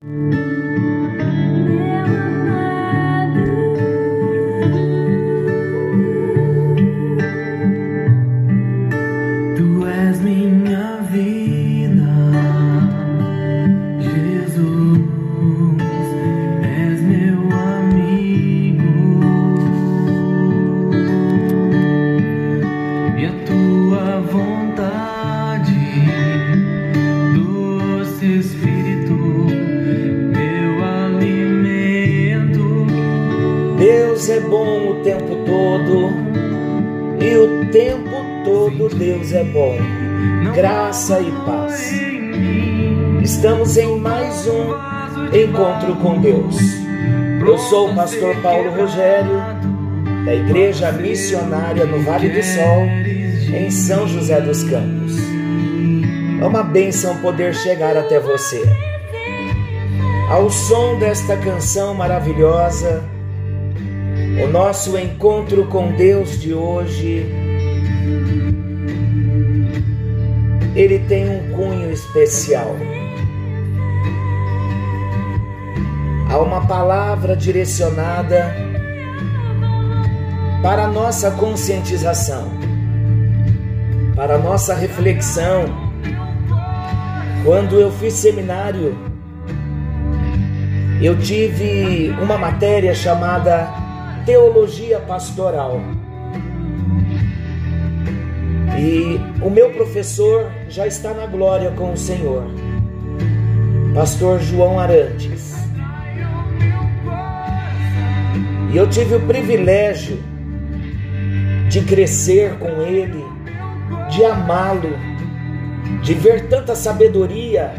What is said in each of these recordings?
Deus Estamos em mais um encontro com Deus. Eu sou o pastor Paulo Rogério, da Igreja Missionária no Vale do Sol, em São José dos Campos. É uma bênção poder chegar até você. Ao som desta canção maravilhosa, o nosso encontro com Deus de hoje ele tem um cunho especial. Há uma palavra direcionada para a nossa conscientização, para a nossa reflexão. Quando eu fiz seminário, eu tive uma matéria chamada Teologia Pastoral. E o meu professor já está na glória com o Senhor, Pastor João Arantes. E eu tive o privilégio de crescer com ele, de amá-lo, de ver tanta sabedoria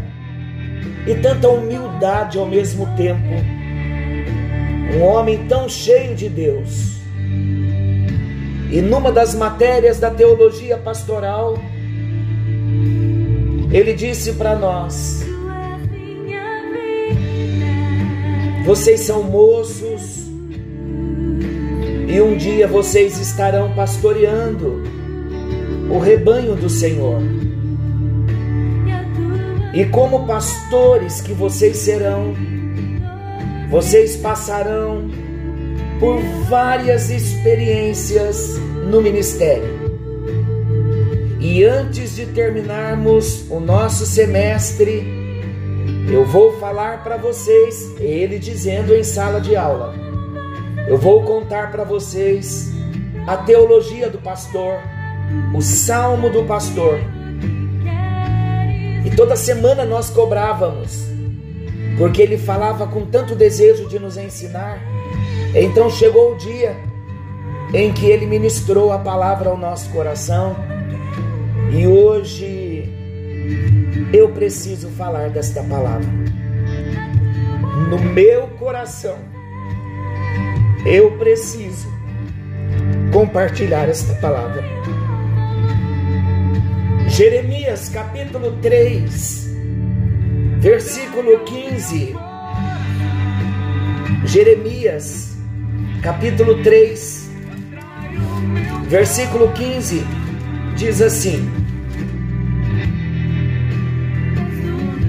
e tanta humildade ao mesmo tempo. Um homem tão cheio de Deus e numa das matérias da teologia pastoral, ele disse para nós: Vocês são moços e um dia vocês estarão pastoreando o rebanho do Senhor. E como pastores que vocês serão, vocês passarão por várias experiências no ministério. E antes de terminarmos o nosso semestre, eu vou falar para vocês, ele dizendo em sala de aula, eu vou contar para vocês a teologia do pastor, o salmo do pastor. E toda semana nós cobrávamos, porque ele falava com tanto desejo de nos ensinar então chegou o dia em que ele ministrou a palavra ao nosso coração e hoje eu preciso falar desta palavra. No meu coração, eu preciso compartilhar esta palavra. Jeremias capítulo 3, versículo 15. Jeremias capítulo 3, versículo 15, diz assim: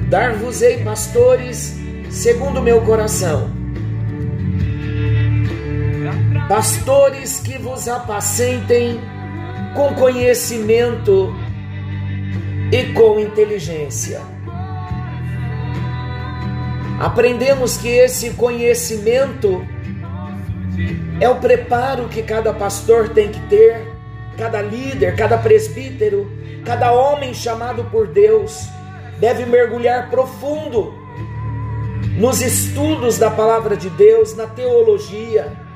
Dar-vos-ei pastores segundo meu coração, pastores que vos apacentem com conhecimento e com inteligência. Aprendemos que esse conhecimento é o preparo que cada pastor tem que ter, cada líder, cada presbítero, cada homem chamado por Deus deve mergulhar profundo nos estudos da palavra de Deus, na teologia.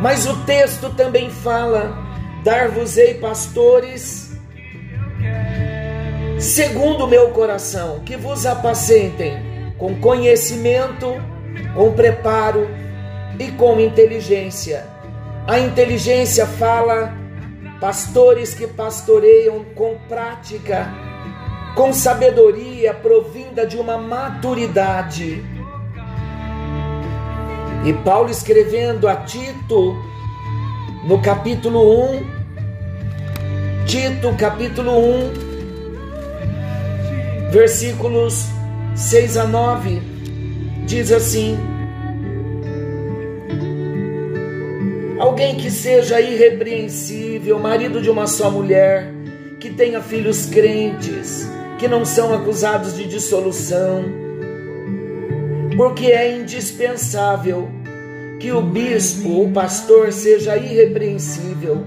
Mas o texto também fala: dar-vos-ei pastores segundo o meu coração, que vos apacentem com conhecimento, com preparo e com inteligência. A inteligência fala pastores que pastoreiam com prática, com sabedoria provinda de uma maturidade. E Paulo escrevendo a Tito, no capítulo 1, Tito, capítulo 1, versículos 6 a 9 diz assim: Alguém que seja irrepreensível, marido de uma só mulher, que tenha filhos crentes, que não são acusados de dissolução, porque é indispensável que o bispo, o pastor, seja irrepreensível,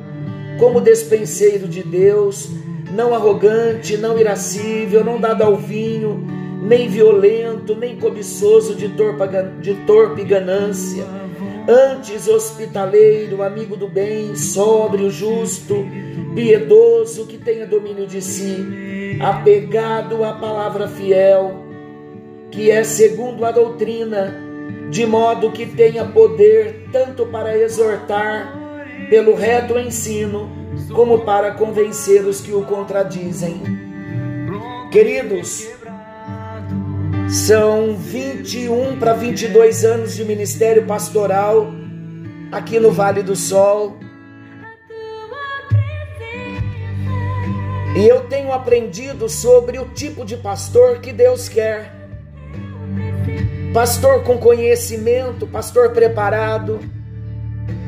como despenseiro de Deus, não arrogante, não irascível, não dado ao vinho, nem violento, nem cobiçoso de, torpa, de torpe ganância, antes hospitaleiro, amigo do bem, sóbrio, justo, piedoso, que tenha domínio de si, apegado à palavra fiel, que é segundo a doutrina, de modo que tenha poder tanto para exortar pelo reto ensino, como para convencer os que o contradizem. Queridos, são 21 para 22 anos de ministério pastoral aqui no Vale do Sol. E eu tenho aprendido sobre o tipo de pastor que Deus quer. Pastor com conhecimento, pastor preparado,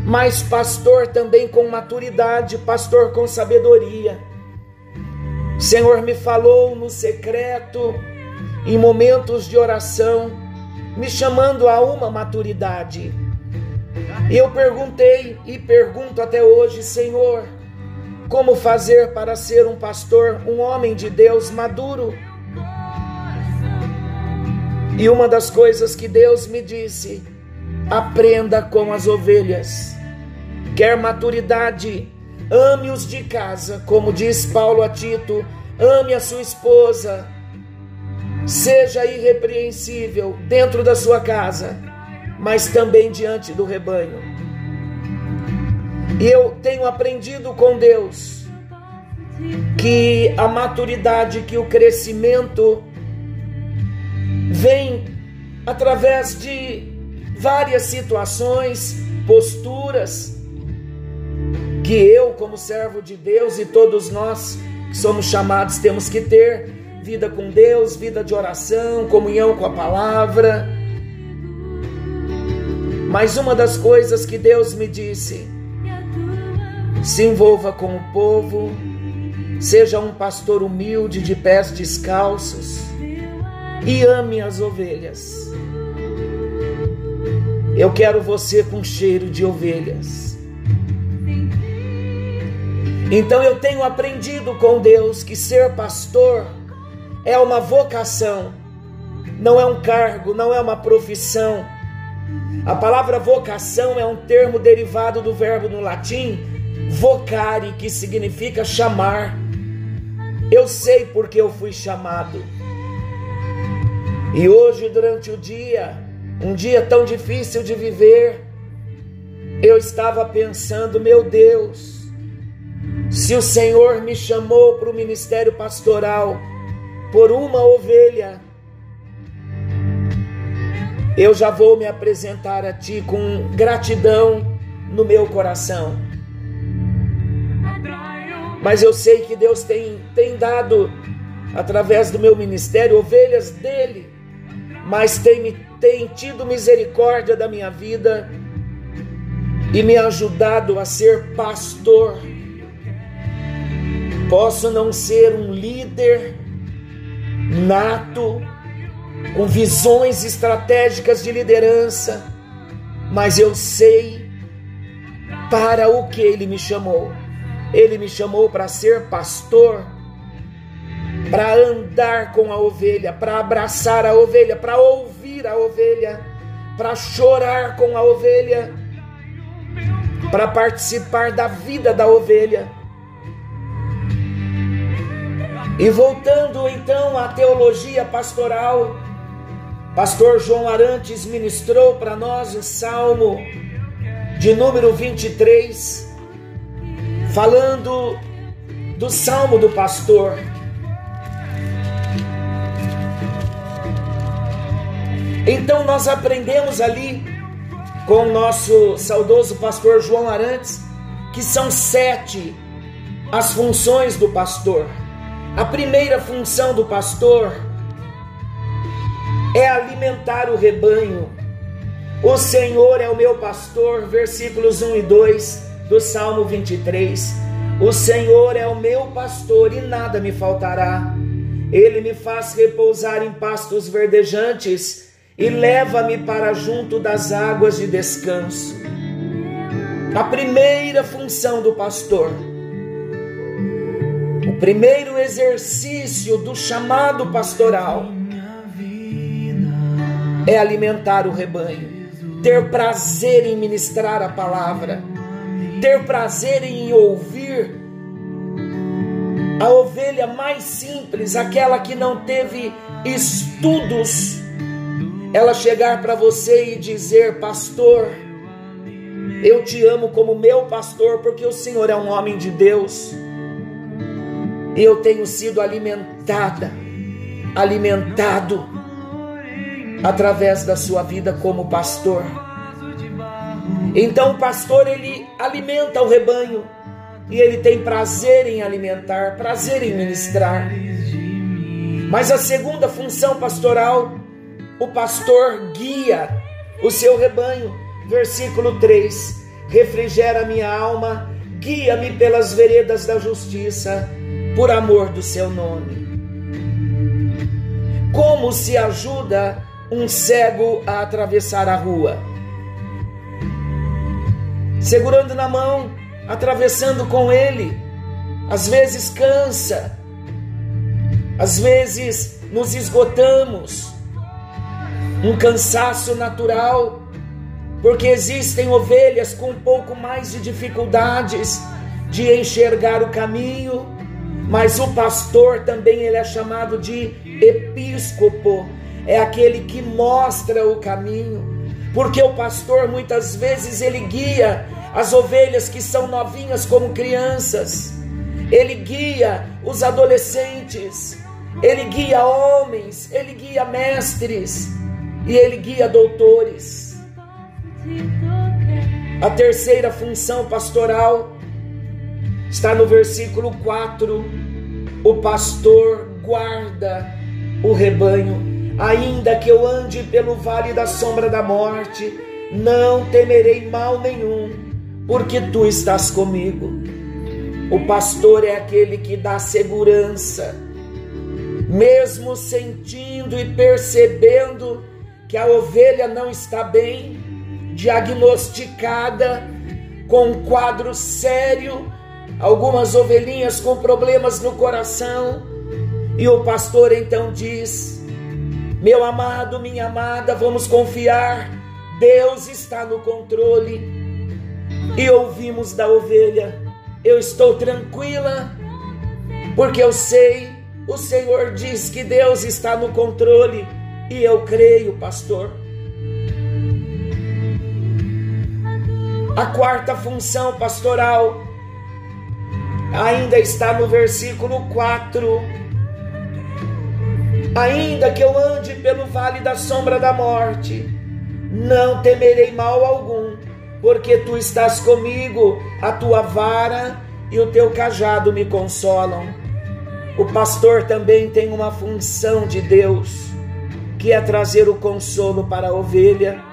mas pastor também com maturidade, pastor com sabedoria. O Senhor me falou no secreto, em momentos de oração, me chamando a uma maturidade. E eu perguntei e pergunto até hoje, Senhor, como fazer para ser um pastor, um homem de Deus maduro? E uma das coisas que Deus me disse, aprenda com as ovelhas. Quer maturidade, ame-os de casa, como diz Paulo a Tito, ame a sua esposa, seja irrepreensível dentro da sua casa, mas também diante do rebanho. E eu tenho aprendido com Deus que a maturidade, que o crescimento vem através de várias situações, posturas, que eu, como servo de Deus, e todos nós que somos chamados, temos que ter vida com Deus, vida de oração, comunhão com a palavra. Mas uma das coisas que Deus me disse, se envolva com o povo, seja um pastor humilde de pés descalços e ame as ovelhas. Eu quero você com cheiro de ovelhas. Então eu tenho aprendido com Deus que ser pastor é uma vocação, não é um cargo, não é uma profissão. A palavra vocação é um termo derivado do verbo no latim vocare, que significa chamar. Eu sei porque eu fui chamado. E hoje, durante o dia, um dia tão difícil de viver, eu estava pensando, meu Deus, se o Senhor me chamou para o ministério pastoral por uma ovelha, eu já vou me apresentar a Ti com gratidão no meu coração. Mas eu sei que Deus tem, tem dado, através do meu ministério, ovelhas dele, mas tem, tem tido misericórdia da minha vida e me ajudado a ser pastor. Posso não ser um líder nato, com visões estratégicas de liderança, mas eu sei para o que ele me chamou. Ele me chamou para ser pastor, para andar com a ovelha, para abraçar a ovelha, para ouvir a ovelha, para chorar com a ovelha, para participar da vida da ovelha. E voltando então à teologia pastoral, Pastor João Arantes ministrou para nós o Salmo de número 23, falando do Salmo do pastor. Então nós aprendemos ali com o nosso saudoso pastor João Arantes que são sete as funções do pastor. A primeira função do pastor é alimentar o rebanho. O Senhor é o meu pastor, versículos 1 e 2 do Salmo 23. O Senhor é o meu pastor e nada me faltará. Ele me faz repousar em pastos verdejantes e leva-me para junto das águas de descanso. A primeira função do pastor, o primeiro exercício do chamado pastoral é alimentar o rebanho, ter prazer em ministrar a palavra, ter prazer em ouvir a ovelha mais simples, aquela que não teve estudos, ela chegar para você e dizer: Pastor, eu te amo como meu pastor, porque o Senhor é um homem de Deus. E eu tenho sido alimentada, alimentado através da sua vida como pastor. Então o pastor ele alimenta o rebanho e ele tem prazer em alimentar, prazer em ministrar. Mas a segunda função pastoral, o pastor guia o seu rebanho. Versículo 3: Refrigera minha alma, guia-me pelas veredas da justiça, por amor do seu nome. Como se ajuda um cego a atravessar a rua. Segurando na mão, atravessando com ele, às vezes cansa, às vezes nos esgotamos, um cansaço natural, porque existem ovelhas com um pouco mais de dificuldades de enxergar o caminho, mas o pastor também ele é chamado de episcopo, é aquele que mostra o caminho, porque o pastor muitas vezes ele guia as ovelhas que são novinhas como crianças, ele guia os adolescentes, ele guia homens, ele guia mestres e ele guia doutores. A terceira função pastoral está no versículo 4: o pastor guarda o rebanho Ainda que eu ande pelo vale da sombra da morte, não temerei mal nenhum, porque tu estás comigo. O pastor é aquele que dá segurança, mesmo sentindo e percebendo que a ovelha não está bem, diagnosticada com um quadro sério, algumas ovelhinhas com problemas no coração, e o pastor então diz: meu amado, minha amada, vamos confiar. Deus está no controle. E ouvimos da ovelha: Eu estou tranquila, porque eu sei, o Senhor diz que Deus está no controle. E eu creio, pastor. A quarta função pastoral ainda está no versículo 4 Ainda que eu ande pelo vale da sombra da morte, não temerei mal algum, porque tu estás comigo, a tua vara e o teu cajado me consolam. O pastor também tem uma função de Deus, que é trazer o consolo para a ovelha.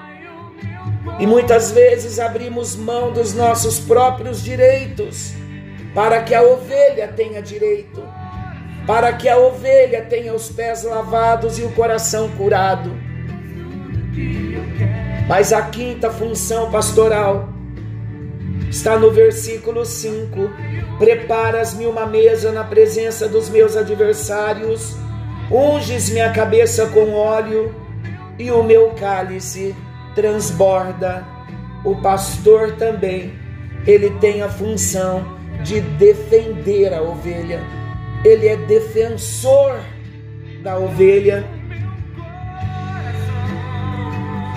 E muitas vezes abrimos mão dos nossos próprios direitos para que a ovelha tenha direito para que a ovelha tenha os pés lavados e o coração curado. Mas a quinta função pastoral está no versículo 5: Preparas-me uma mesa na presença dos meus adversários, unges minha cabeça com óleo e o meu cálice transborda. O pastor também, ele tem a função de defender a ovelha ele é defensor da ovelha.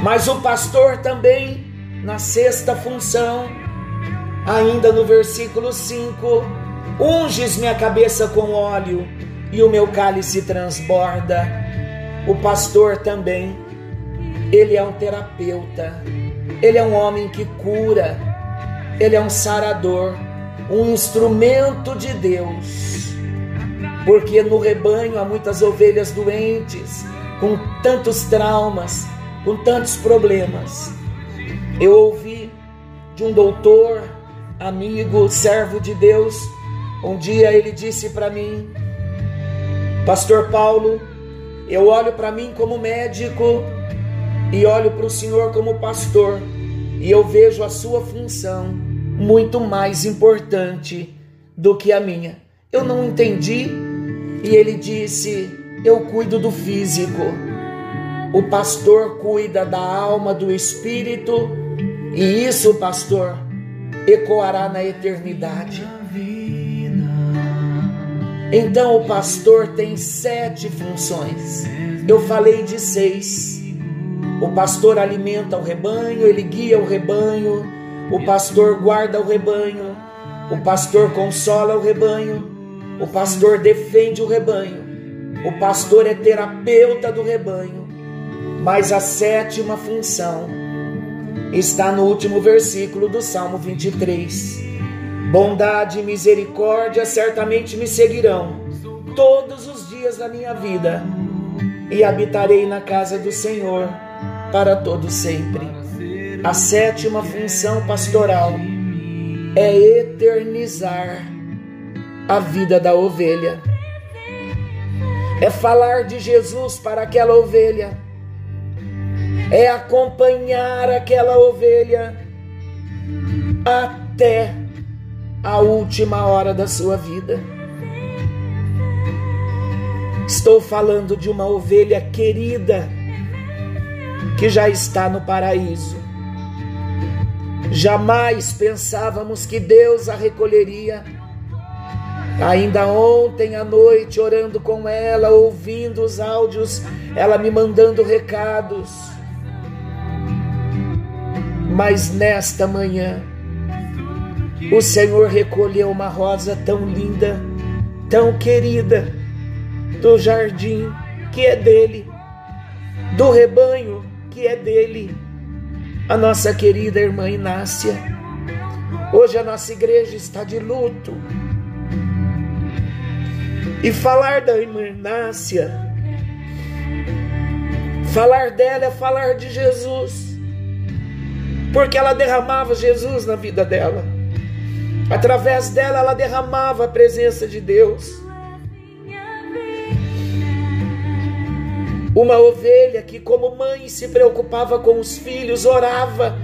Mas o pastor também, na sexta função, ainda no versículo 5, unges minha cabeça com óleo e o meu cálice transborda. O pastor também, ele é um terapeuta, ele é um homem que cura, ele é um sarador, um instrumento de Deus. Porque no rebanho há muitas ovelhas doentes, com tantos traumas, com tantos problemas. Eu ouvi de um doutor, amigo, servo de Deus, um dia ele disse para mim: Pastor Paulo, eu olho para mim como médico e olho para o Senhor como pastor, e eu vejo a sua função muito mais importante do que a minha. Eu não entendi, e ele disse: Eu cuido do físico, o pastor cuida da alma, do espírito, e isso, pastor, ecoará na eternidade. Então o pastor tem sete funções. Eu falei de seis. O pastor alimenta o rebanho, ele guia o rebanho, o pastor guarda o rebanho, o pastor consola o rebanho, o pastor defende o rebanho, o pastor é terapeuta do rebanho. Mas a sétima função está no último versículo do Salmo 23 Bondade e misericórdia certamente me seguirão todos os dias da minha vida e habitarei na casa do Senhor para todo sempre. A sétima função pastoral é eternizar a vida da ovelha. É falar de Jesus para aquela ovelha. É acompanhar aquela ovelha até a última hora da sua vida. Estou falando de uma ovelha querida que já está no paraíso. Jamais pensávamos que Deus a recolheria. Ainda ontem à noite, orando com ela, ouvindo os áudios, ela me mandando recados. Mas nesta manhã, o Senhor recolheu uma rosa tão linda, tão querida, do jardim que é dele, do rebanho que é dele, a nossa querida irmã Inácia. Hoje a nossa igreja está de luto. E falar da irmã Inácia, falar dela é falar de Jesus, porque ela derramava Jesus na vida dela. Através dela, ela derramava a presença de Deus. Uma ovelha que, como mãe, se preocupava com os filhos, orava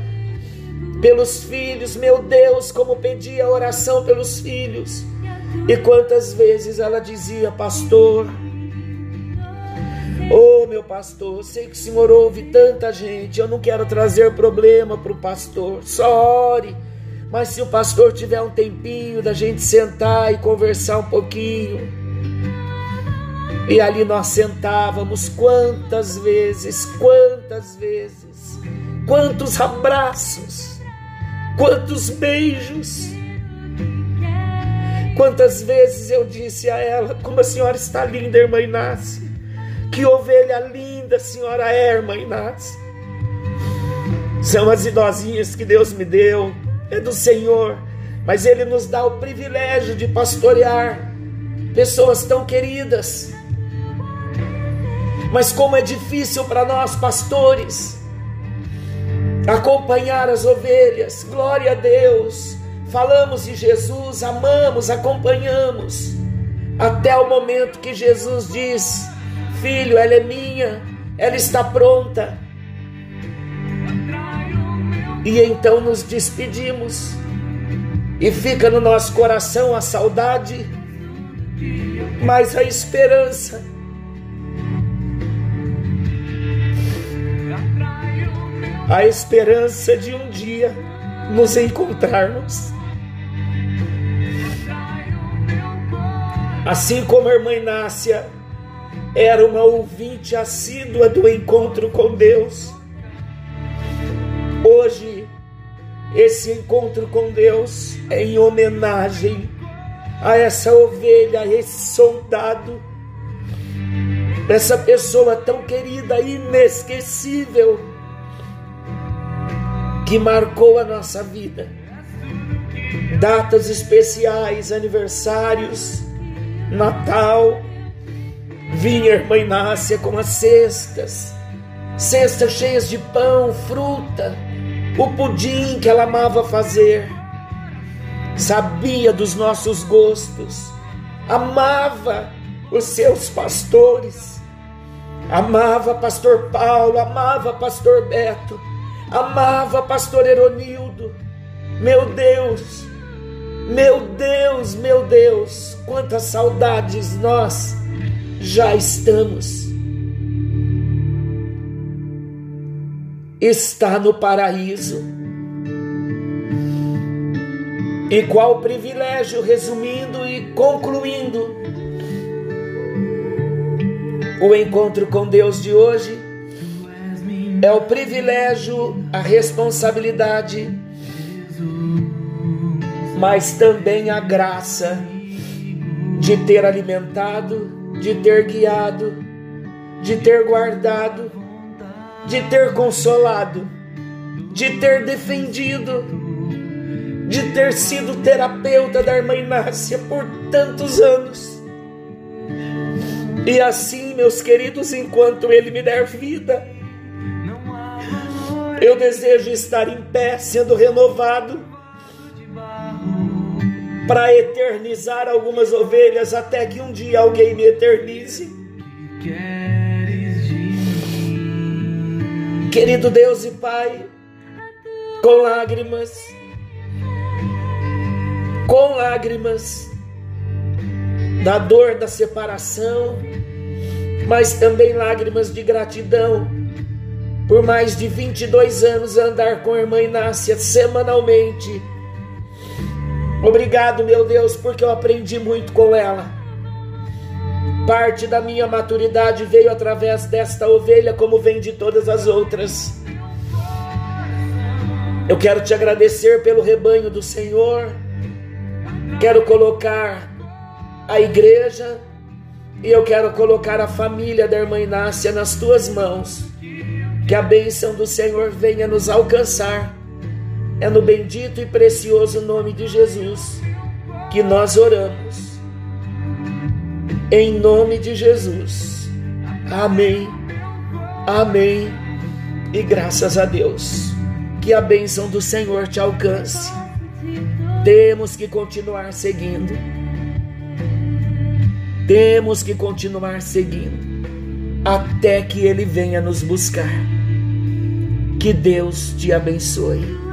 pelos filhos, meu Deus, como pedia oração pelos filhos. E quantas vezes ela dizia, pastor, oh meu pastor, sei que o senhor ouve tanta gente, eu não quero trazer problema para o pastor, só ore mas se o pastor tiver um tempinho da gente sentar e conversar um pouquinho, e ali nós sentávamos quantas vezes, quantas vezes, quantos abraços, quantos beijos. Quantas vezes eu disse a ela, como a senhora está linda, irmã Inácia. Que ovelha linda a senhora é, irmã Inácia. São as idosinhas que Deus me deu é do Senhor, mas Ele nos dá o privilégio de pastorear pessoas tão queridas. Mas como é difícil para nós, pastores, acompanhar as ovelhas, glória a Deus, falamos de Jesus, amamos, acompanhamos, até o momento que Jesus diz: Filho, ela é minha, ela está pronta e então nos despedimos, e fica no nosso coração a saudade, mas a esperança. A esperança de um dia nos encontrarmos. Assim como a irmã Inácia era uma ouvinte assídua do encontro com Deus, Hoje, esse encontro com Deus em homenagem a essa ovelha, a esse soldado, essa pessoa tão querida, inesquecível, que marcou a nossa vida. Datas especiais, aniversários, Natal, Vinha a irmã Inácia com as cestas, cestas cheias de pão, fruta, o pudim que ela amava fazer. Sabia dos nossos gostos, amava os seus pastores, amava pastor Paulo, amava pastor Beto, amava pastor Eronildo. Meu Deus, meu Deus, meu Deus, quantas saudades nós já estamos. Está no paraíso. E qual privilégio, resumindo e concluindo, o encontro com Deus de hoje é o privilégio, a responsabilidade mas também a graça de ter alimentado, de ter guiado, de ter guardado, de ter consolado, de ter defendido, de ter sido terapeuta da irmã Inácia por tantos anos. E assim, meus queridos, enquanto Ele me der vida, eu desejo estar em pé, sendo renovado para eternizar algumas ovelhas até que um dia alguém me eternize. Querido Deus e Pai, com lágrimas, com lágrimas da dor da separação, mas também lágrimas de gratidão por mais de 22 anos andar com a irmã Inácia semanalmente Obrigado, meu Deus, porque eu aprendi muito com ela. Parte da minha maturidade veio através desta ovelha, como vem de todas as outras. Eu quero te agradecer pelo rebanho do Senhor. Quero colocar a igreja e eu quero colocar a família da irmã Inácia nas tuas mãos. Que a bênção do Senhor venha nos alcançar é no bendito e precioso nome de Jesus que nós oramos. Em nome de Jesus. Amém. Amém. E graças a Deus. Que a bênção do Senhor te alcance. Temos que continuar seguindo. Temos que continuar seguindo até que Ele venha nos buscar. Que Deus te abençoe.